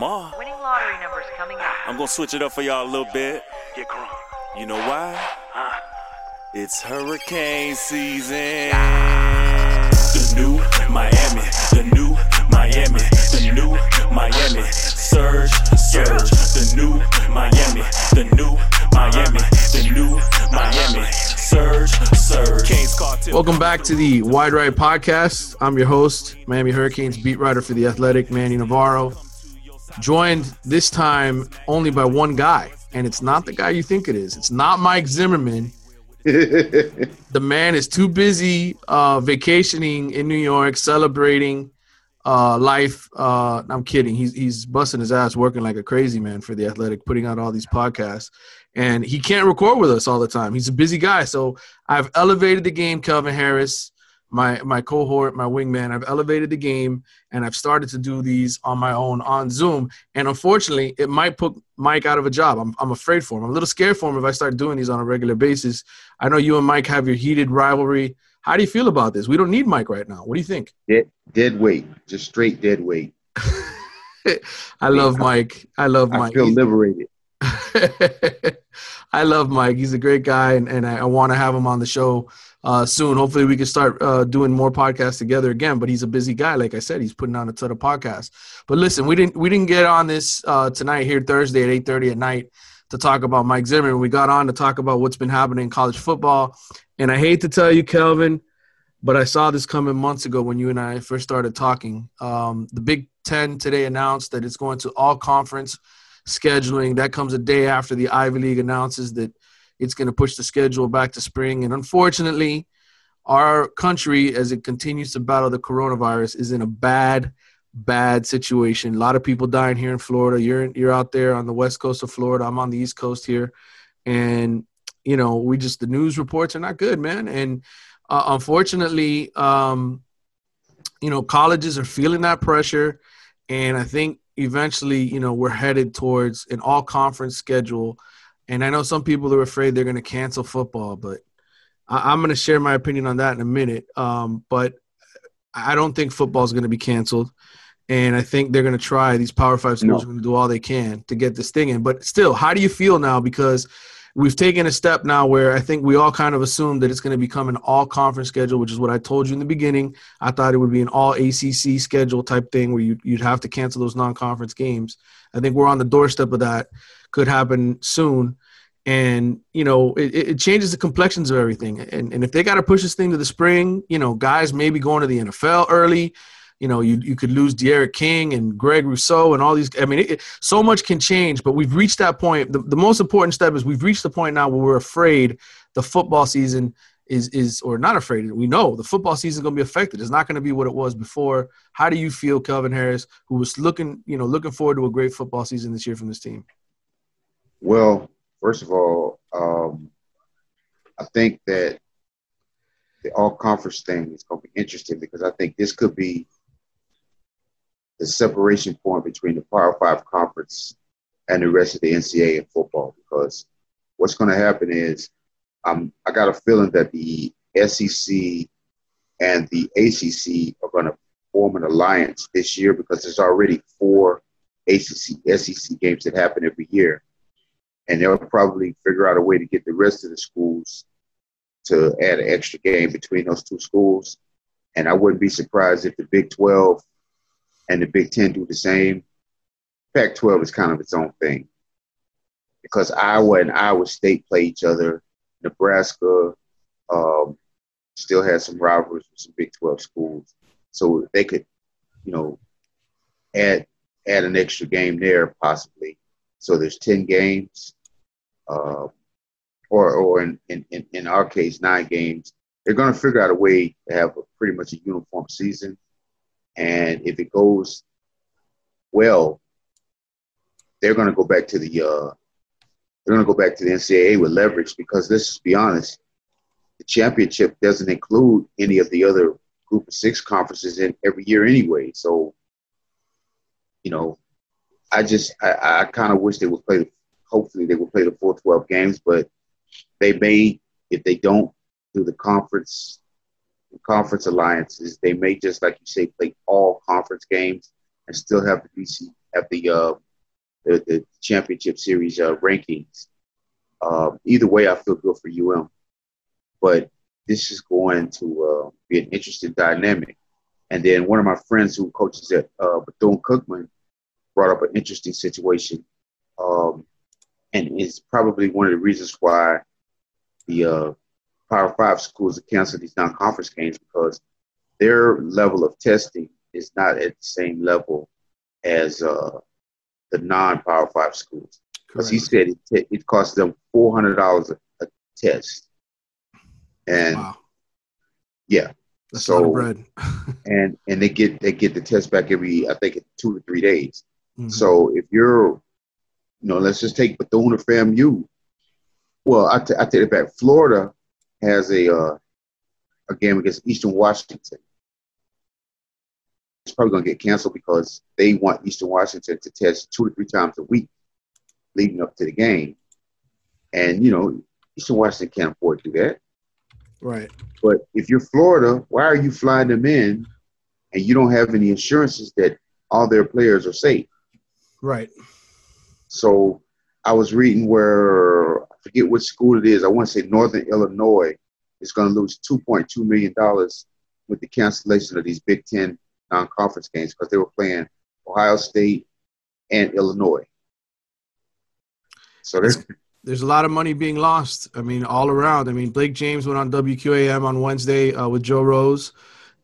Lamar. Winning lottery numbers coming up. I'm gonna switch it up for y'all a little bit. Yeah, Gron. You know why? Huh? It's hurricane season. The new Miami, the new Miami, the new Miami. Surge, surge. The new Miami, the new Miami, the new Miami. Surge, surge. Welcome back to the Wide Right Podcast. I'm your host, Miami Hurricanes beat writer for the Athletic, Manny Navarro. Joined this time only by one guy, and it's not the guy you think it is. It's not Mike Zimmerman. the man is too busy uh, vacationing in New York, celebrating uh, life. Uh, I'm kidding. He's he's busting his ass, working like a crazy man for the Athletic, putting out all these podcasts, and he can't record with us all the time. He's a busy guy. So I've elevated the game, Kelvin Harris, my my cohort, my wingman. I've elevated the game, and I've started to do these on my own on Zoom. And unfortunately, it might put Mike out of a job. I'm I'm afraid for him. I'm a little scared for him if I start doing these on a regular basis. I know you and Mike have your heated rivalry. How do you feel about this? We don't need Mike right now. What do you think? Dead, dead weight, just straight dead weight. I love Mike. I love Mike. I feel liberated. I love Mike. He's a great guy, and, and I, I want to have him on the show uh, soon. Hopefully, we can start uh, doing more podcasts together again. But he's a busy guy, like I said. He's putting on a ton of podcasts. But listen, we didn't we didn't get on this uh, tonight here Thursday at eight thirty at night to talk about Mike Zimmerman. We got on to talk about what's been happening in college football. And I hate to tell you, Kelvin, but I saw this coming months ago when you and I first started talking. Um, the Big Ten today announced that it's going to all conference scheduling. That comes a day after the Ivy League announces that it's going to push the schedule back to spring. And unfortunately, our country, as it continues to battle the coronavirus, is in a bad, bad situation. A lot of people dying here in Florida. You're you're out there on the west coast of Florida. I'm on the east coast here, and you know we just the news reports are not good, man. And uh, unfortunately, um, you know colleges are feeling that pressure, and I think eventually, you know, we're headed towards an all conference schedule. And I know some people are afraid they're going to cancel football, but I- I'm going to share my opinion on that in a minute. Um, but I don't think football is going to be canceled. And I think they're going to try, these Power Five schools No. are going to do all they can to get this thing in. But still, how do you feel now? Because we've taken a step now where I think we all kind of assumed that it's going to become an all conference schedule, which is what I told you in the beginning. I thought it would be an all ACC schedule type thing where you'd, you'd have to cancel those non conference games. I think we're on the doorstep of that. Could happen soon. And, you know, it, it changes the complexions of everything. And, and if they got to push this thing to the spring, you know, guys maybe going to the NFL early. You know, you, you could lose D'Eriq King and Greg Rousseau and all these. I mean, it, it- so much can change, but we've reached that point. The, the most important step is we've reached the point now where we're afraid the football season is is or not afraid. We know the football season is going to be affected. It's not going to be what it was before. How do you feel, Kelvin Harris, who was looking, you know, looking forward to a great football season this year from this team? Well, first of all, um, I think that the all conference thing is going to be interesting because I think this could be the separation point between the Power Five conference and the rest of the NCAA in football. Because what's going to happen is, um, I got a feeling that the SEC and the ACC are going to form an alliance this year because there's already four ACC SEC games that happen every year and they'll probably figure out a way to get the rest of the schools to add an extra game between those two schools. And I wouldn't be surprised if the Big 12 and the Big 10 do the same. Pac 12 is kind of its own thing because Iowa and Iowa State play each other. Nebraska um, still has some rivalries with some Big 12 schools. So they could, you know, add add an extra game there possibly. So there's 10 games, uh, or, or in, in, in- our case, nine games. They're going to figure out a way to have a, pretty much a uniform season. And if it goes well, they're going to go back to the uh, they're going to go back to the NCAA with leverage because let's be honest, the championship doesn't include any of the other Group of Six conferences in every year anyway. So, you know, I just I, I kind of wish they would play. the Hopefully, they will play the full twelve games, but they may if they don't do the conference conference alliances, they may just like you say play all conference games and still have the BC have the uh, the, the championship series uh, rankings. Uh, either way, I feel good for UM, but this is going to uh, be an interesting dynamic. And then one of my friends who coaches at uh, Bethune Cookman brought up an interesting situation, um, and is probably one of the reasons why the uh, Power Five schools have canceled these non-conference games because their level of testing is not at the same level as uh, the non-Power Five schools. Because he said it, t- it costs them four hundred dollars a test, and wow. yeah, that's so, a lot of bread. and and they get they get the test back every I think two to three days. Mm-hmm. So if you're, you know, let's just take Bethune or FAMU. Well, I, t- I take it back. Florida has a uh, a game against Eastern Washington. It's probably going to get canceled because they want Eastern Washington to test two to three times a week leading up to the game. And, you know, Eastern Washington can't afford to do that. Right. But if you're Florida, why are you flying them in and you don't have any assurances that all their players are safe? Right. So I was reading where I forget which school it is. I want to say Northern Illinois is going to lose $2.2 million with the cancellation of these Big Ten non conference games because they were playing Ohio State and Illinois. So there's there's a lot of money being lost. I mean, all around. I mean, Blake James went on WQAM on Wednesday uh, with Joe Rose,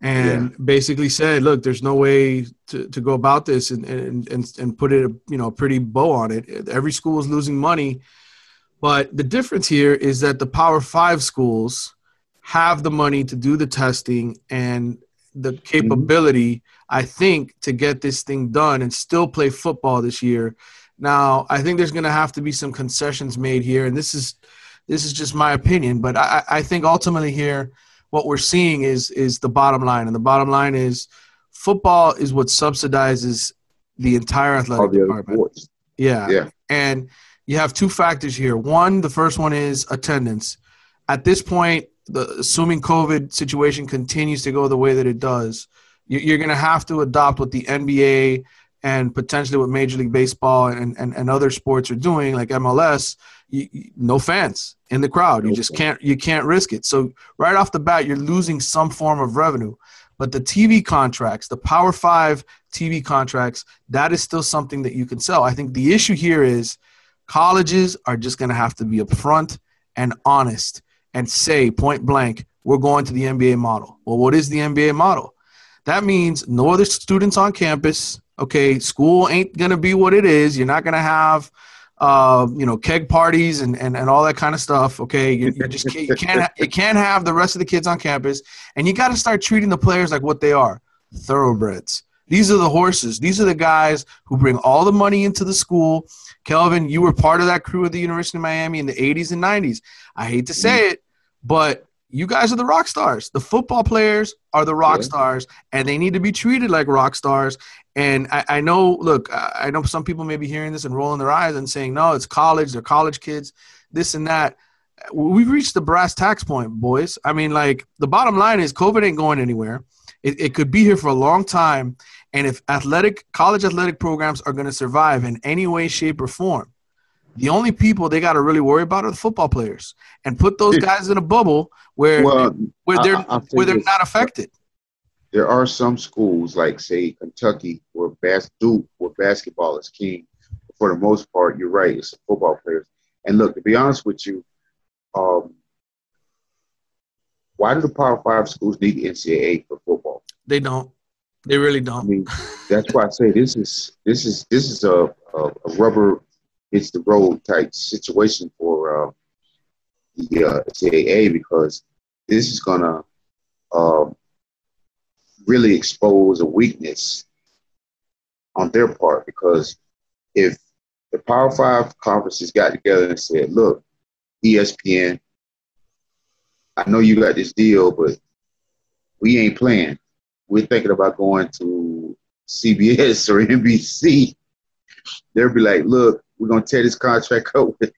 and yeah. basically said, "Look, there's no way to, to go about this and, and and and put it, you know, a pretty bow on it. Every school is losing money, but the difference here is that the Power Five schools have the money to do the testing and the mm-hmm. capability. I think, to get this thing done and still play football this year." Now, I think there's going to have to be some concessions made here, and this is this is just my opinion, but I, I think ultimately here, what we're seeing is is the bottom line, and the bottom line is football is what subsidizes the entire athletic the department. Yeah, yeah, and you have two factors here. One, the first one is attendance. At this point, the assuming COVID situation continues to go the way that it does, you're going to have to adopt what the NBA and potentially what Major League Baseball and, and, and other sports are doing, like MLS, you, you, no fans in the crowd. You just can't you can't risk it. So right off the bat, you're losing some form of revenue. But the TV contracts, the Power Five TV contracts, that is still something that you can sell. I think the issue here is colleges are just going to have to be upfront and honest and say point blank, we're going to the NBA model. Well, what is the NBA model? That means no other students on campus Okay, school ain't gonna be what it is. You're not gonna have, uh, you know, keg parties and, and, and all that kind of stuff. Okay, you, you just can't, you can't you can't have the rest of the kids on campus, and you got to start treating the players like what they are, thoroughbreds. These are the horses. These are the guys who bring all the money into the school. Kelvin, you were part of that crew at the University of Miami in the 80s and 90s. I hate to say it, but you guys are the rock stars. The football players are the rock yeah. stars, and they need to be treated like rock stars. And I, I, know, look, I know some people may be hearing this and rolling their eyes and saying, no, it's college, they're college kids, this and that. We've reached the brass tacks point, boys. I mean, like, the bottom line is COVID ain't going anywhere. It, it could be here for a long time. And if athletic, college athletic programs are going to survive in any way, shape, or form, the only people they got to really worry about are the football players and put those guys in a bubble where well, where they're I, I where they're not affected there are some schools like say Kentucky where bas- Duke where basketball is king. For the most part, you're right. It's football players. And look, to be honest with you, um, why do the Power Five schools need the NCAA for football? They don't. They really don't. I mean, that's why I say this is this is this is a, a, a rubber hits the road type situation for uh, the uh, NCAA because this is gonna um, really expose a weakness on their part because if the Power Five conferences got together and said, look, ESPN, I know you got this deal, but we ain't playing. We're thinking about going to CBS or NBC. They'll be like, look, we're gonna tear this contract up with,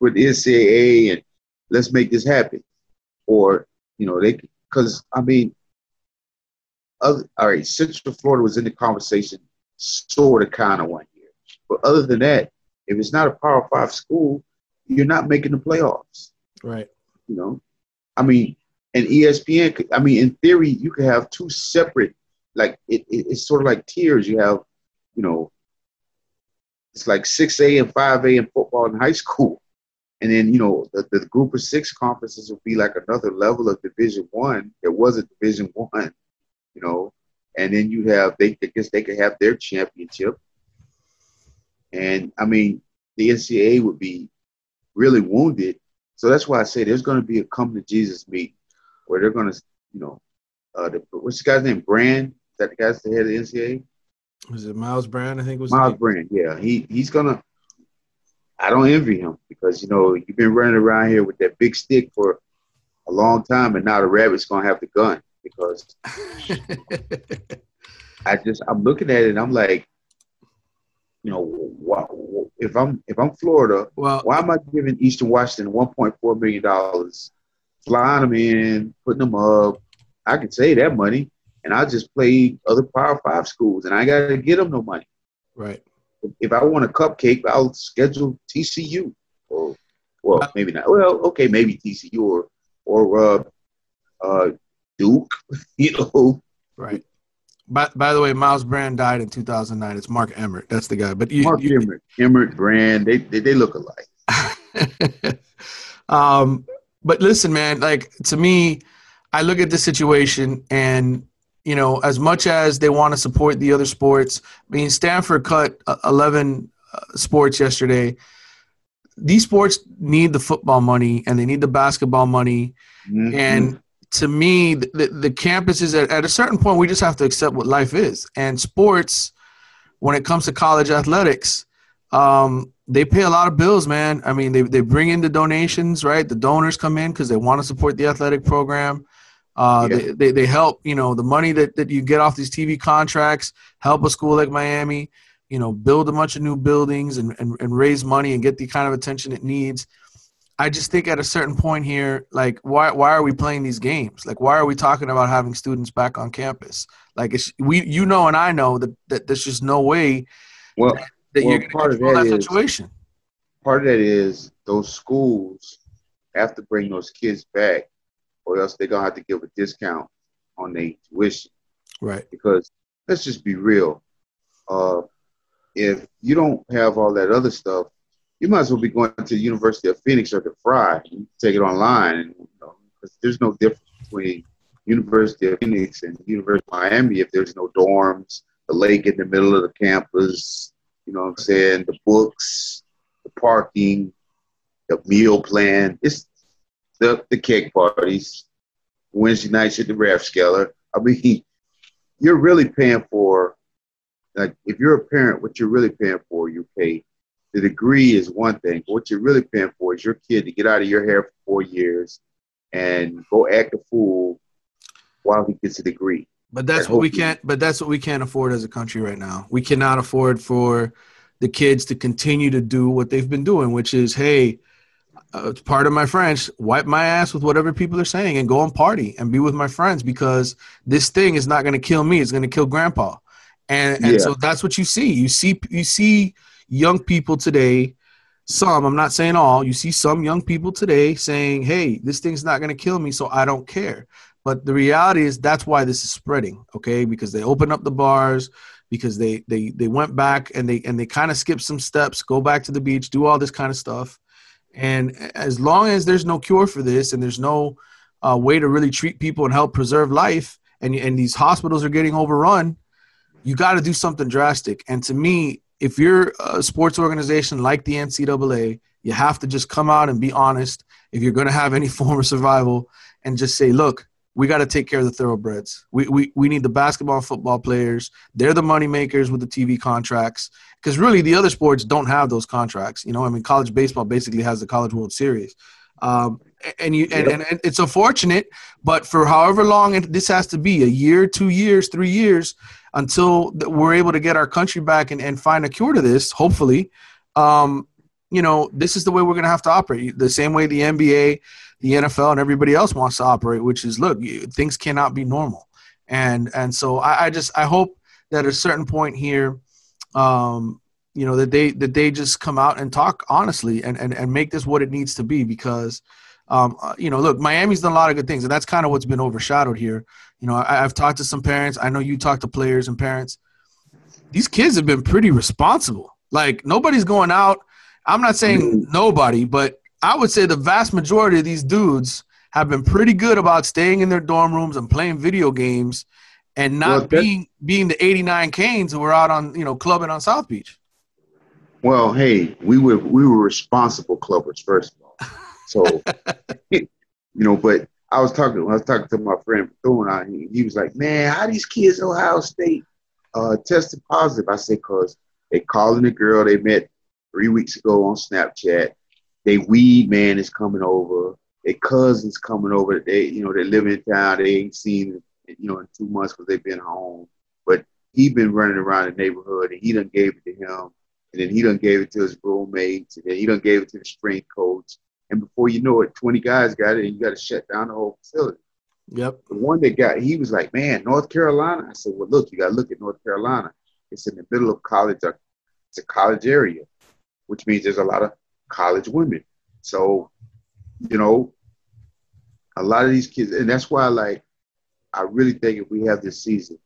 with the NCAA and let's make this happen. Or, you know, they because I mean, other, all right, Central Florida was in the conversation sort of kind of one year. But other than that, if it's not a Power Five school, you're not making the playoffs. Right. You know, I mean, and ESPN. could- I mean, in theory, you could have two separate. Like it, it, it's sort of like tiers. You have, you know, it's like six A and five A in football in high school, and then you know the, the group of six conferences would be like another level of Division One. There was a Division One, you know, and then you have they I guess they could have their championship, and I mean the NCAA would be really wounded. So that's why I say there's going to be a come to Jesus meet where they're going to, you know, uh, the, what's the guy's name? Brand? Is that the guy's the head of the NCAA? Was it Miles Brown? I think was. Miles Brown. Yeah, he he's gonna. I don't envy him because you know you've been running around here with that big stick for a long time, and now the rabbit's gonna have the gun because I just I'm looking at it and I'm like, you know, why, if I'm if I'm Florida, well, why am I giving Eastern Washington 1.4 million dollars, flying them in, putting them up? I could save that money, and I'll just play other Power Five schools, and I got to get them no money. right. If I want a cupcake, I'll schedule TCU, or well, maybe not. Well, okay, maybe TCU or or uh, uh, Duke. You know, Right. By, by the way, Myles Brand died in 2009. It's Mark Emmert. That's the guy. But you, Mark you- Emmert, Emmert Brand, they, they they look alike. um, but listen, man, like to me, I look at the situation and you know, as much as they want to support the other sports, I mean, Stanford cut uh, 11 uh, sports yesterday. These sports need the football money and they need the basketball money. Mhm. And to me, the, the, the campuses at, at a certain point, we just have to accept what life is. And sports, when it comes to college athletics, um, they pay a lot of bills, man. I mean, they, they bring in the donations, right? The donors come in because they want to support the athletic program. Uh, Yeah. they, they, they help, you know, the money that, that you get off these TV contracts, help a school like Miami, you know, build a bunch of new buildings and, and, and raise money and get the kind of attention it needs. I just think at a certain point here, like, why why are we playing these games? Like, why are we talking about having students back on campus? Like, it's, we, you know, and I know that, that there's just no way well, that Well, you're going part to of control that, that is- situation. part of that is those schools have to bring those kids back, or else they're gonna have to give a discount on their tuition. Right. Because let's just be real, uh, if you don't have all that other stuff, you might as well be going to the University of Phoenix or the Fry. You can take it online, and you know, there's no difference between University of Phoenix and University of Miami if there's no dorms, the lake in the middle of the campus. You know what I'm saying? The books, the parking, the meal plan. It's the the cake parties, Wednesday nights at the Rathskeller. I mean, you're really paying for like if you're a parent, what you're really paying for, you pay. The degree is one thing, but what you're really paying for is your kid to get out of your hair for four years and go act a fool while he gets a degree. But that's what we can't. But that's what we can't afford as a country right now. We cannot afford for the kids to continue to do what they've been doing, which is, hey, uh, it's part of my French. Wipe my ass with whatever people are saying and go and party and be with my friends because this thing is not going to kill me. It's going to kill Grandpa. And and Yeah. so that's what you see. You see you see young people today. Some, I'm not saying all. You see some young people today saying, "Hey, this thing's not going to kill me, so I don't care." But the reality is that's why this is spreading, okay? Because they open up the bars, because they they they went back and they and they kind of skipped some steps, go back to the beach, do all this kind of stuff. And as long as there's no cure for this and there's no uh, way to really treat people and help preserve life, and and these hospitals are getting overrun, you got to do something drastic. And to me, if you're a sports organization like the NCAA, you have to just come out and be honest. If you're going to have any form of survival, and just say, look, we got to take care of the thoroughbreds. We, we, we need the basketball and football players. They're the money makers with the TV contracts. Because really, the other sports don't have those contracts. You know, I mean, college baseball basically has the College World Series. Um, and you and, and, and it's unfortunate, but for however long it, this has to be a year, two years, three years until we're able to get our country back and, and find a cure to this, hopefully. Um, you know, this is the way we're going to have to operate. The same way the NBA, the NFL, and everybody else wants to operate, which is look, you, things cannot be normal. And and so I, I just I hope that at a certain point here, um, you know that they that they just come out and talk honestly and and, and make this what it needs to be because um, uh, you know look miami's done a lot of good things and that's kind of what's been overshadowed here you know I, i've talked to some parents i know you talk to players and parents these kids have been pretty responsible like nobody's going out i'm not saying nobody but i would say the vast majority of these dudes have been pretty good about staying in their dorm rooms and playing video games and not Well, that- being being the 89 canes who were out on you know clubbing on south beach Well, hey, we were we were responsible clubbers first of all. So you know, but I was talking I was talking to my friend Bethune, and he, he was like, "Man, how these kids Ohio State uh, tested positive?" I said, "Cause they calling the girl they met three weeks ago on Snapchat. They weed man is coming over. Their cousins coming over. They you know they live in town. They ain't seen you know in two months because they've been home. But he been running around the neighborhood, and he done gave it to him." And then he done gave it to his roommates, and then he done gave it to the strength coach. And before you know it, 20 guys got it, and you got to shut down the whole facility. yep The one that got, he was like, man, North Carolina. I said, well, look, you got to look at North Carolina. It's in the middle of college. uh, It's a college area, which means there's a lot of college women. So, you know, a lot of these kids, and that's why, like, I really think if we have this season,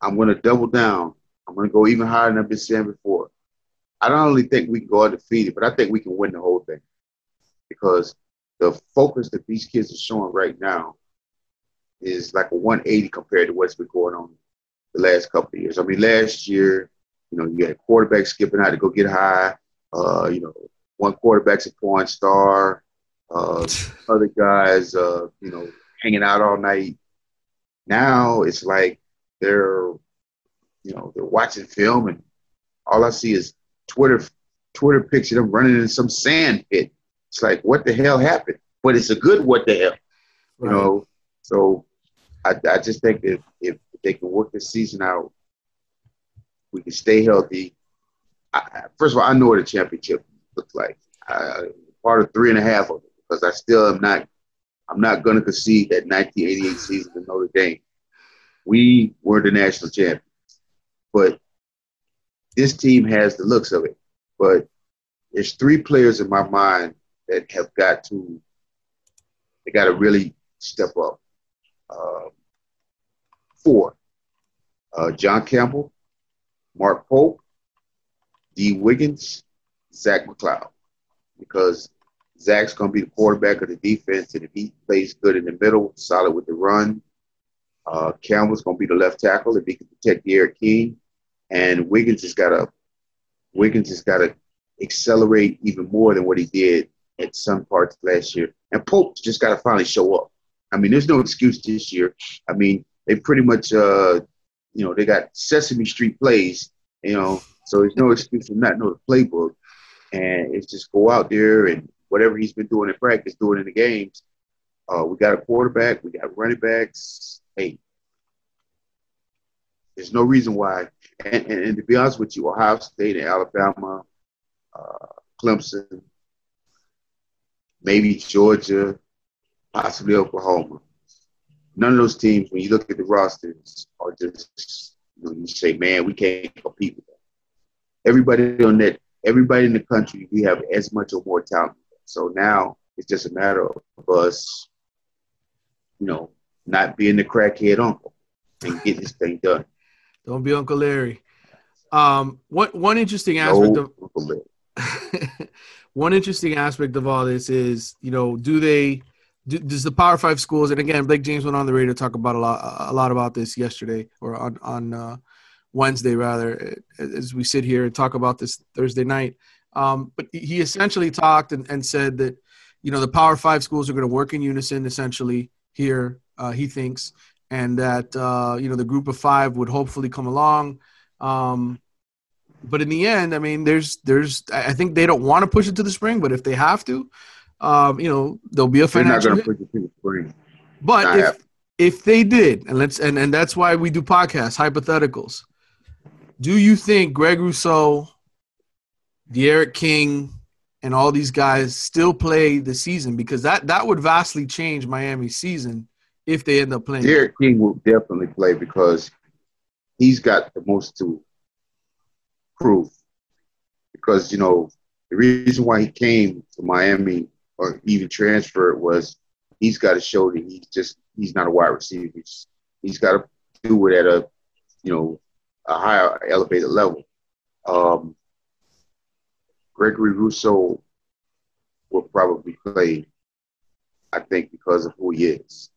I'm going to double down. I'm going to go even higher than I've been saying before. I don't only think we can go undefeated, but I think we can win the whole thing because the focus that these kids are showing right now is like a 180 compared to what's been going on the last couple of years. I mean, last year, you know, you had quarterbacks skipping out to go get high. Uh, you know, one quarterback's a porn star. Uh, other guys, uh, you know, hanging out all night. Now it's like they're, you know, they're watching film, and all I see is Twitter, Twitter picture of them running in some sand pit. It's like, what the hell happened? But it's a good what the hell, you Right. know. So I, I just think if, if they can work this season out, we can stay healthy. I, first of all, I know what a championship looks like. I, part of three and a half of it because I still am not. I'm not going to concede that 1988 season to Notre Dame. We were the national champions, but this team has the looks of it. But there's three players in my mind that have got to. They got to really step up. Um, four. Uh, John Campbell, Mark Pope, Dee Wiggins, Zach McCloud. Because Zach's going to be the quarterback of the defense, and if he plays good in the middle, solid with the run, uh, Campbell's going to be the left tackle if he can protect D'Eriq King, and Wiggins has got to Wiggins has got to accelerate even more than what he did at some parts last year, and Pope's just got to finally show up. I mean, there's no excuse this year. I mean, they pretty much, uh, you know, they got Sesame Street plays, you know, so there's no excuse for not know the playbook. And it's just go out there and whatever he's been doing in practice, do it in the games. Uh, we got a quarterback, we got running backs. Hey, there's no reason why. And, and, and to be honest with you, Ohio State and Alabama, uh, Clemson, maybe Georgia, possibly Oklahoma. None of those teams, when you look at the rosters, are just you, know, you say, man, we can't compete with. Everybody on that, everybody in the country, we have as much or more talent. So now it's just a matter of us, you know, not being the crackhead uncle and getting this thing done. Don't be Uncle Larry. Um, one one interesting aspect of No, Uncle Larry. one interesting aspect of all this is, you know, do they do, does the Power Five schools and again, Blake James went on the radio to talk about a lot a lot about this yesterday or on on uh, Wednesday rather as we sit here and talk about this Thursday night. Um, but he essentially talked and, and said that you know the Power Five schools are going to work in unison essentially here. Uh, he thinks, and that uh, you know the group of five would hopefully come along. Um, but in the end, I mean, there's there's I think they don't want to push it to the spring, but if they have to, um, you know, there'll be a They're not going to push it to the spring. But if if they did, and let's and and that's why we do podcasts, hypotheticals. Do you think Greg Rousseau, D'Eriq King, and all these guys still play the season? Because that that would vastly change Miami's season if they end up playing. D'Eriq King will definitely play because he's got the most to. prove. because you know the reason why he came to Miami or even transferred was he's got to show that he's just he's not a wide receiver. He's, he's got to do it at a you know a higher elevated level. Um, Gregory Rousseau will probably play, I think, because of who he is.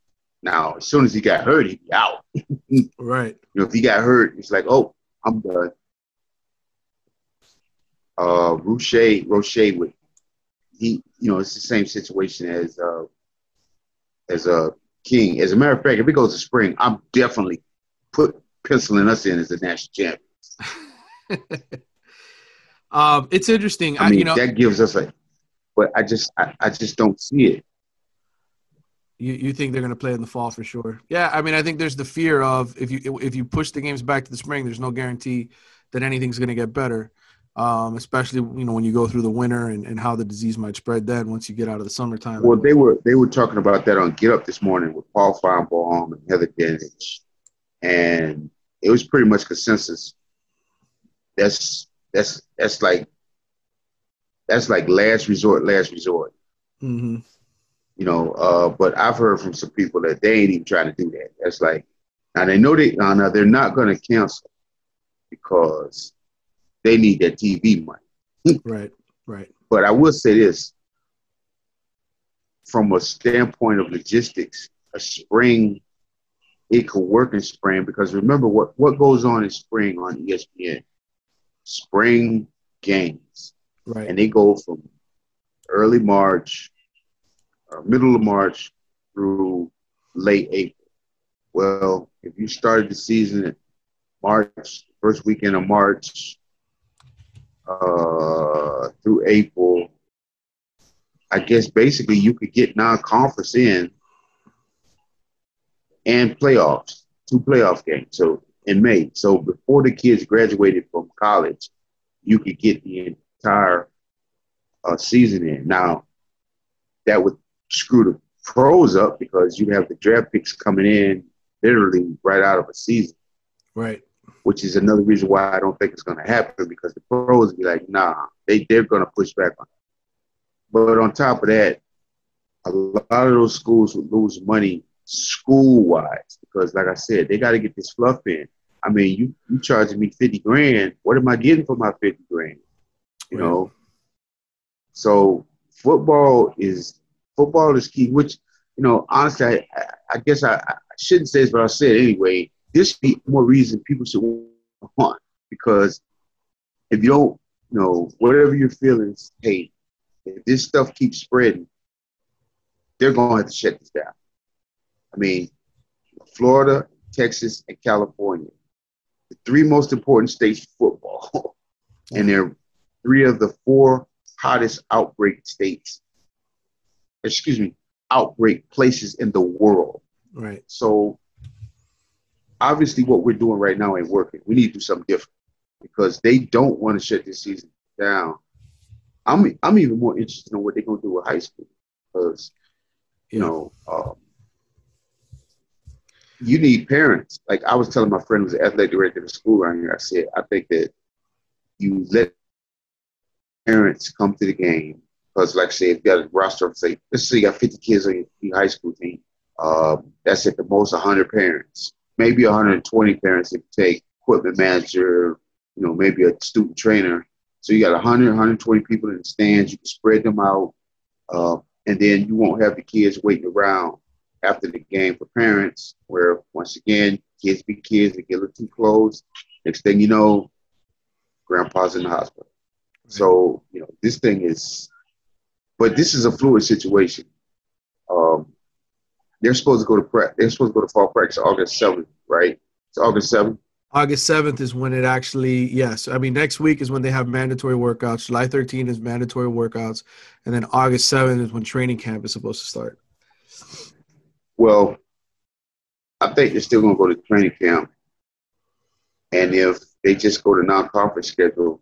Now, as soon as he got hurt, he'd be out. right. You know, if he got hurt, it's like, oh, I'm done. Uh, Roche, Roche would he, you know, it's the same situation as uh, as a uh, King. As a matter of fact, if it goes to spring, I'm definitely put penciling us in as the national champions. um, it's interesting. I mean, you know, that gives us a, but I just, I, I just don't see it. You, you think they're going to play in the fall for sure? Yeah, I mean, I think there's the fear of if you if you push the games back to the spring, there's no guarantee that anything's going to get better um, especially you know when you go through the winter and, and how the disease might spread then once you get out of the summertime. Well, they were they were talking about that on Get Up this morning with Paul Finebaum and Heather Dinich, and it was pretty much consensus. That's that's that's like that's like last resort, last resort. Mm-hmm. You know, uh, but I've heard from some people that they ain't even trying to do that. That's like now they know they now, now they're not going to cancel because they need that TV money. right, right. But I will say this from a standpoint of logistics, a spring, it could work in spring because remember what, what goes on in spring on ESPN? Spring games. Right. And they go from early March, or middle of March through late April. Well, if you started the season at March, first weekend of March, uh, through April, I guess basically you could get non-conference in and playoffs, two playoff games. So in May, so before the kids graduated from college, you could get the entire uh, season in. Now that would screw the pros up because you'd have the draft picks coming in literally right out of a season. Right which is another reason why I don't think it's going to happen because the pros be like, nah, they, they're going to push back on it. But on top of that, a lot of those schools would lose money school wise because, like I said, they got to get this fluff in. I mean, you you charging me fifty grand. What am I getting for my fifty grand? You right. know. So football is football is key. Which you know, honestly, I, I guess I, I shouldn't say this, but I'll say it anyway this be more reason people should want because if you don't you know whatever your feelings hey if this stuff keeps spreading they're going to have to shut this down i mean florida texas and california the three most important states for football and they're three of the four hottest outbreak states excuse me outbreak places in the world right so obviously what we're doing right now ain't working. We need to do something different because they don't want to shut this season down. I'm I'm even more interested in what they're gonna do with high school because you know um, you need parents. Like I was telling my friend who's an athletic director of school around here, I said I think that you let parents come to the game because, like I said, if you got a roster of say, let's say you got 50 kids on your, your high school team, um, that's at the most 100 parents maybe 120 parents if you take equipment manager, you know, maybe a student trainer. So you got 100, 120 people in the stands. You can spread them out, uh, and then you won't have the kids waiting around after the game for parents. Where once again, kids be kids, they get a little too close. Next thing you know, grandpa's in the hospital. So you know, this thing is, but this is a fluid situation. Um, they're supposed to go to prep. They're supposed to go to fall practice August seventh, right? It's August seventh. August seventh is when it actually yes. I mean next week is when they have mandatory workouts. July 13th is mandatory workouts, and then August seventh is when training camp is supposed to start. Well, I think they're still going to go to training camp, and if they just go to non-conference schedule,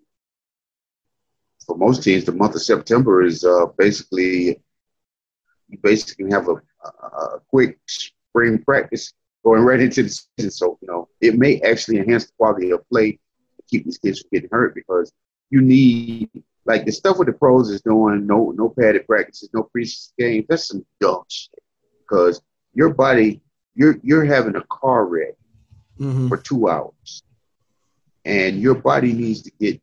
for most teams, the month of September is uh, basically you basically have a a quick spring practice going right into the season. So, you know, it may actually enhance the quality of play keep these kids from getting hurt because you need like the stuff with the pros is doing no no padded practices, no preseason games. That's some dumb shit because your body you're you're having a car wreck Mhm. for two hours, and your body needs to get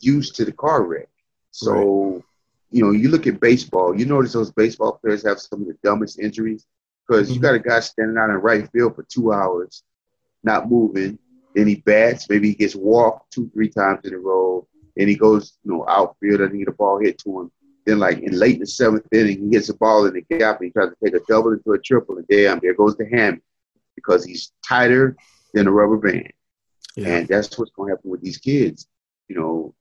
used to the car wreck. So, you know, you look at baseball. You notice those baseball players have some of the dumbest injuries because you Mhm. got a guy standing out in right field for two hours, not moving. Then he bats. Maybe he gets walked two, three times in a row. And he goes, you know, outfield he get a ball hit to him. Then, like in late in the seventh inning, he gets a ball in the gap and he tries to take a double into a triple, and damn, there goes the hammy because he's tighter than a rubber band. Yeah. And that's what's going to happen with these kids. You know,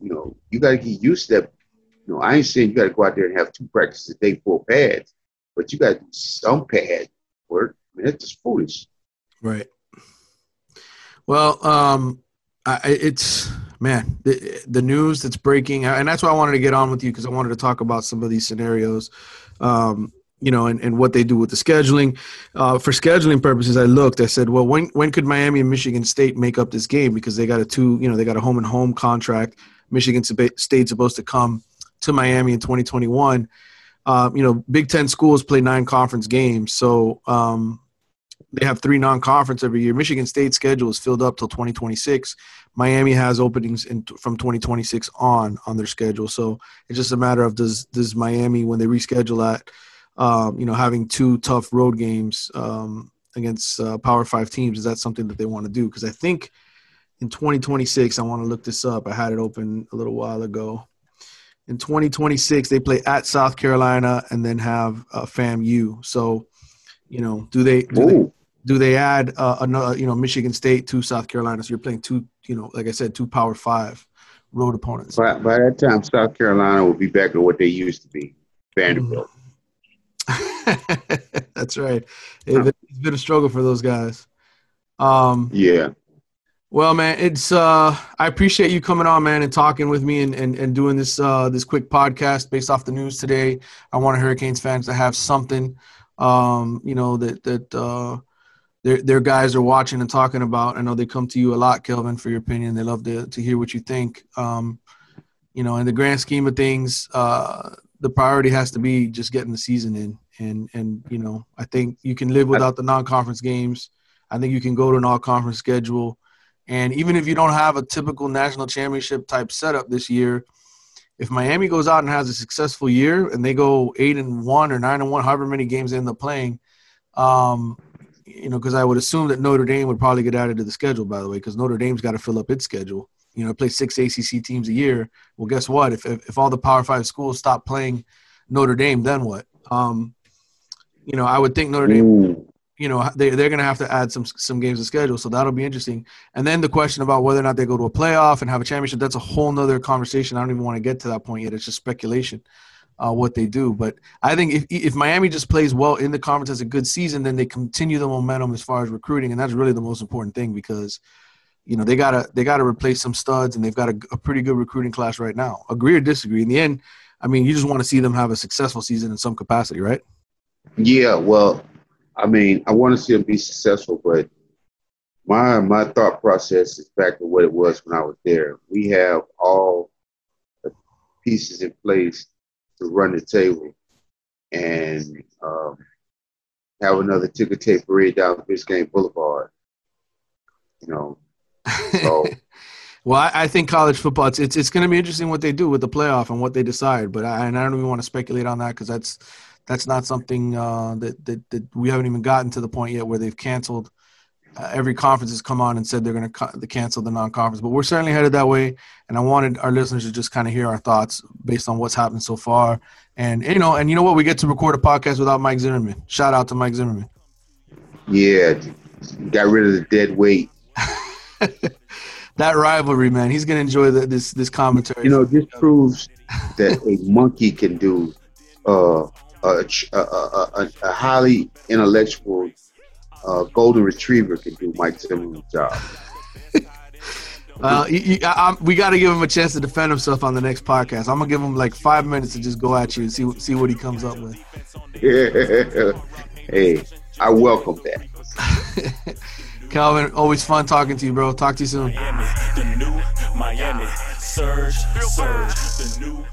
you know, you got to get used to that. You know, I ain't saying you got to go out there and have two practices a day, full pads, but you got to do some pad work. I mean, that's just foolish. Right. Well, um, I- it's man, the, the news that's breaking, and that's why I wanted to get on with you because I wanted to talk about some of these scenarios, um, you know, and, and what they do with the scheduling. Uh, for scheduling purposes, I looked. I said, well, when when could Miami and Michigan State make up this game because they got a two, you know, they got a home and home contract. Michigan State's supposed to come to Miami in 2021. Uh, you know, Big Ten schools play nine conference games, so um, they have three non-conference every year. Michigan State's schedule is filled up till 2026. Miami has openings in, from 2026 on on their schedule. So it's just a matter of does does Miami when they reschedule that, um, you know, having two tough road games um, against uh, Power Five teams is that something that they want to do? Because I think in 2026, I want to look this up. I had it open a little while ago. In 2026, they play at South Carolina and then have uh, FAMU. So, you know, do they do do they add uh, another, you know, Michigan State to South Carolina? So you're playing two, you know, like I said, two Power Five road opponents. by, by that time, South Carolina will be back to what they used to be, Vanderbilt. That's right. It- It's been a struggle for those guys. Um, Yeah, well, man, it's uh, I appreciate you coming on, man, and talking with me and, and, and doing this uh, this quick podcast based off the news today. I want Hurricanes fans to have something, um, you know, that that uh, their their guys are watching and talking about. I know they come to you a lot, Kelvin, for your opinion. They love to to hear what you think. Um, you know, in the grand scheme of things, uh, the priority has to be just getting the season in, and and you know, I think you can live without the non-conference games. I think you can go to an all-conference schedule, and even if you don't have a typical national championship type setup this year, if Miami goes out and has a successful year and they go eight and one or nine and one, however many games they end up playing, um, you know, because I would assume that Notre Dame would probably get added to the schedule. By the way, because Notre Dame's got to fill up its schedule. You know, it plays six ACC teams a year. Well, guess what? If if, if all the Power Five schools stop playing Notre Dame, then what? Um, you know, I would think Notre Dame Ooh. you know they they're going to have to add some some games to schedule so that'll be interesting and then the question about whether or not they go to a playoff and have a championship that's a whole nother conversation i don't even want to get to that point yet it's just speculation uh, what they do. But i think if, if miami just plays well in the conference has a good season then they continue the momentum as far as recruiting. And that's really the most important thing because you know they gotta they gotta replace some studs and they've got a, a pretty good recruiting class right now. Agree or disagree in the end i mean you just want to see them have a successful season in some capacity right? Yeah, well, I mean, I want to see them be successful, but my my thought process is back to what it was when I was there. We have all the pieces in place to run the table and um, have another ticker tape parade down Biscayne Boulevard. You know, so Well, I, think college football. It's it's, it's going to be interesting what they do with the playoff and what they decide. But I, and I don't even want to speculate on that because that's that's not something uh, that, that that we haven't even gotten to the point yet where they've canceled. Uh, every conference has come on and said they're going to co- cancel the non-conference, but we're certainly headed that way. And I wanted our listeners to just kind of hear our thoughts based on what's happened so far. And you know, and you know what, we get to record a podcast without Mike Zimmerman. Shout out to Mike Zimmerman. yeah, got rid of the dead weight. that rivalry, man. He's going to enjoy the, this this commentary. You know, this proves that a monkey can do uh, a, a, a, a, a highly intellectual uh, golden retriever can do Mike Zimmerman's job. Uh, you, you, I, I'm- we got to give him a chance to defend himself on the next podcast. I'm gonna give him like five minutes to just go at you and see see what he comes up with. hey, I welcome that. Kelvin, always fun talking to you, bro. Talk to you soon. Miami, Miami. Surge, surge, the new Miami.